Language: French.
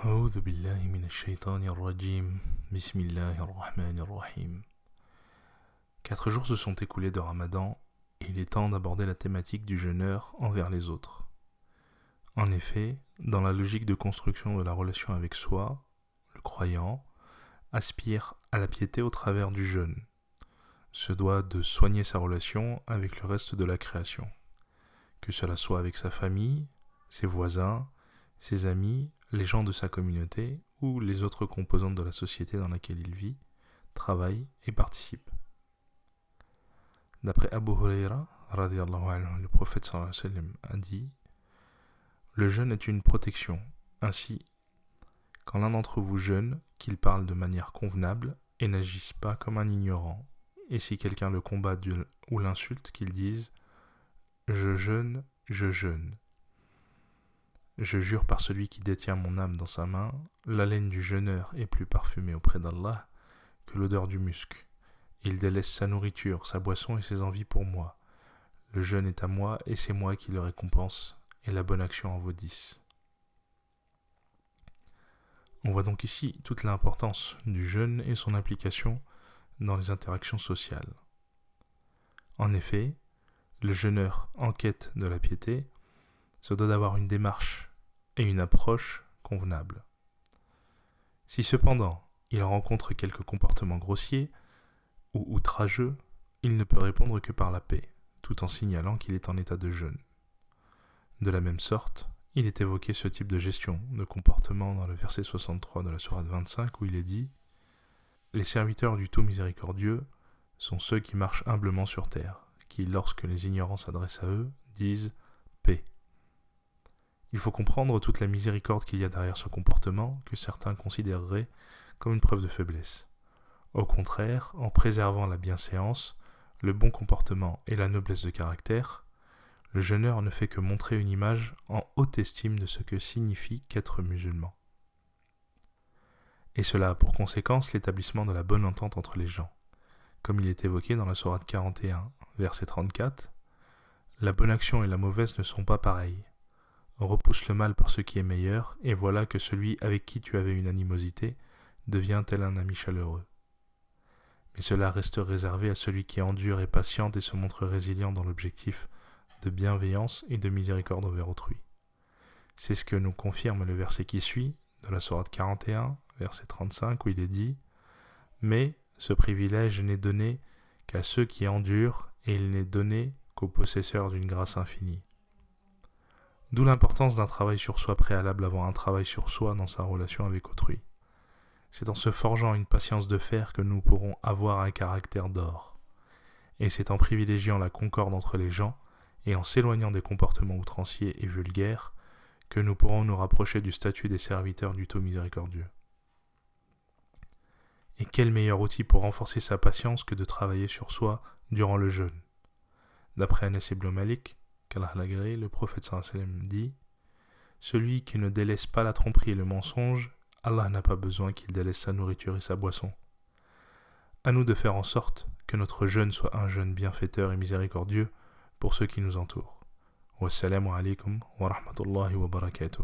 أعوذ بالله من الشيطان الرجيم بسم الله الرحمن الرحيم Quatre jours se sont écoulés de Ramadan et il est temps d'aborder la thématique du jeûneur envers les autres. En effet, dans la logique de construction de la relation avec soi, le croyant aspire à la piété au travers du jeûne, se doit de soigner sa relation avec le reste de la création, que cela soit avec sa famille, ses voisins, ses amis, les gens de sa communauté ou les autres composantes de la société dans laquelle il vit, travaille et participe. D'après Abu Huraira, le prophète sallam, a dit Le jeûne est une protection. Ainsi, quand l'un d'entre vous jeûne, qu'il parle de manière convenable et n'agisse pas comme un ignorant. Et si quelqu'un le combat ou l'insulte, qu'il dise Je jeûne, je jeûne. Je jure par celui qui détient mon âme dans sa main, l'haleine du jeûneur est plus parfumée auprès d'Allah que l'odeur du musc. Il délaisse sa nourriture, sa boisson et ses envies pour moi. Le jeûne est à moi et c'est moi qui le récompense, et la bonne action en vaut dix. On voit donc ici toute l'importance du jeûne et son implication dans les interactions sociales. En effet, le jeûneur en quête de la piété se doit d'avoir une démarche et une approche convenable. Si cependant il rencontre quelques comportements grossiers ou outrageux, il ne peut répondre que par la paix, tout en signalant qu'il est en état de jeûne. De la même sorte, il est évoqué ce type de gestion de comportement dans le verset 63 de la Sourate 25 où il est dit Les serviteurs du tout miséricordieux sont ceux qui marchent humblement sur terre, qui, lorsque les ignorants s'adressent à eux, disent paix. Il faut comprendre toute la miséricorde qu'il y a derrière ce comportement que certains considéreraient comme une preuve de faiblesse. Au contraire, en préservant la bienséance, le bon comportement et la noblesse de caractère, le jeûneur ne fait que montrer une image en haute estime de ce que signifie qu'être musulman. Et cela a pour conséquence l'établissement de la bonne entente entre les gens. Comme il est évoqué dans la Sourate 41, verset 34, La bonne action et la mauvaise ne sont pas pareilles repousse le mal par ce qui est meilleur, et voilà que celui avec qui tu avais une animosité devient tel un ami chaleureux. Mais cela reste réservé à celui qui endure et patiente et se montre résilient dans l'objectif de bienveillance et de miséricorde envers autrui. C'est ce que nous confirme le verset qui suit, de la Sourate 41, verset 35, où il est dit Mais ce privilège n'est donné qu'à ceux qui endurent, et il n'est donné qu'aux possesseurs d'une grâce infinie. D'où l'importance d'un travail sur soi préalable avant un travail sur soi dans sa relation avec autrui. C'est en se forgeant une patience de fer que nous pourrons avoir un caractère d'or. Et c'est en privilégiant la concorde entre les gens et en s'éloignant des comportements outranciers et vulgaires que nous pourrons nous rapprocher du statut des serviteurs du tout miséricordieux. Et quel meilleur outil pour renforcer sa patience que de travailler sur soi durant le jeûne? D'après Anas ibn Malik, le prophète dit Celui qui ne délaisse pas la tromperie et le mensonge, Allah n'a pas besoin qu'il délaisse sa nourriture et sa boisson. À nous de faire en sorte que notre jeûne soit un jeûne bienfaiteur et miséricordieux pour ceux qui nous entourent. Wassalamu alaikum wa rahmatullahi wa barakatuh.